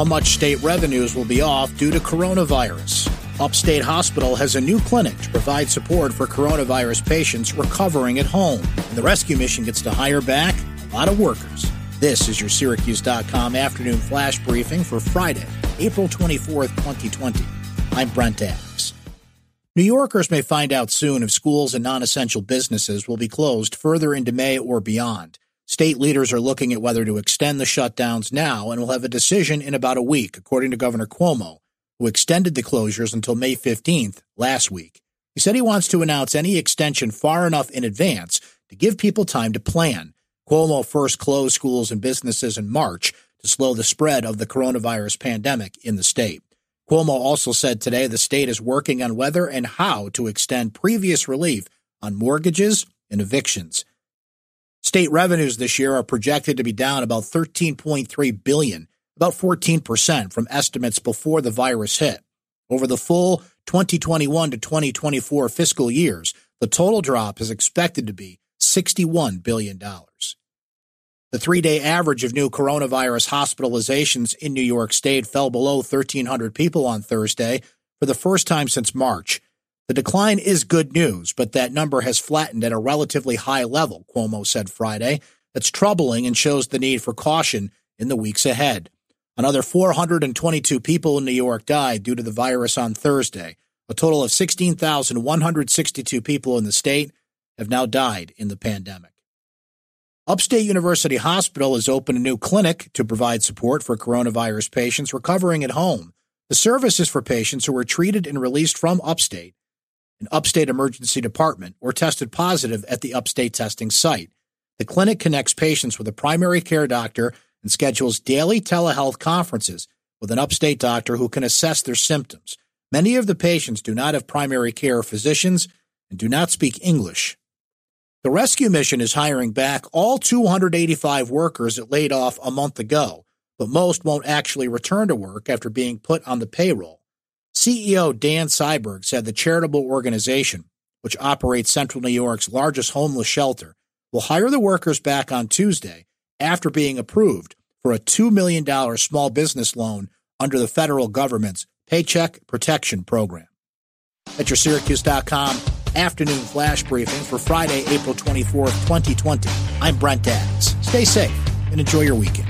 how much state revenues will be off due to coronavirus. Upstate Hospital has a new clinic to provide support for coronavirus patients recovering at home. And the rescue mission gets to hire back a lot of workers. This is your Syracuse.com afternoon flash briefing for Friday, April 24th, 2020. I'm Brent Adams. New Yorkers may find out soon if schools and non essential businesses will be closed further into May or beyond. State leaders are looking at whether to extend the shutdowns now and will have a decision in about a week, according to Governor Cuomo, who extended the closures until May 15th last week. He said he wants to announce any extension far enough in advance to give people time to plan. Cuomo first closed schools and businesses in March to slow the spread of the coronavirus pandemic in the state. Cuomo also said today the state is working on whether and how to extend previous relief on mortgages and evictions. State revenues this year are projected to be down about 13.3 billion, about 14% from estimates before the virus hit. Over the full 2021 to 2024 fiscal years, the total drop is expected to be $61 billion. The three day average of new coronavirus hospitalizations in New York State fell below 1,300 people on Thursday for the first time since March. The decline is good news, but that number has flattened at a relatively high level, Cuomo said Friday. That's troubling and shows the need for caution in the weeks ahead. Another 422 people in New York died due to the virus on Thursday. A total of 16,162 people in the state have now died in the pandemic. Upstate University Hospital has opened a new clinic to provide support for coronavirus patients recovering at home. The service is for patients who were treated and released from Upstate an upstate emergency department or tested positive at the upstate testing site. The clinic connects patients with a primary care doctor and schedules daily telehealth conferences with an upstate doctor who can assess their symptoms. Many of the patients do not have primary care physicians and do not speak English. The rescue mission is hiring back all 285 workers it laid off a month ago, but most won't actually return to work after being put on the payroll. CEO Dan Sieburg said the charitable organization, which operates Central New York's largest homeless shelter, will hire the workers back on Tuesday after being approved for a $2 million small business loan under the federal government's Paycheck Protection Program. At your Syracuse.com afternoon flash briefing for Friday, April 24th, 2020. I'm Brent Adams. Stay safe and enjoy your weekend.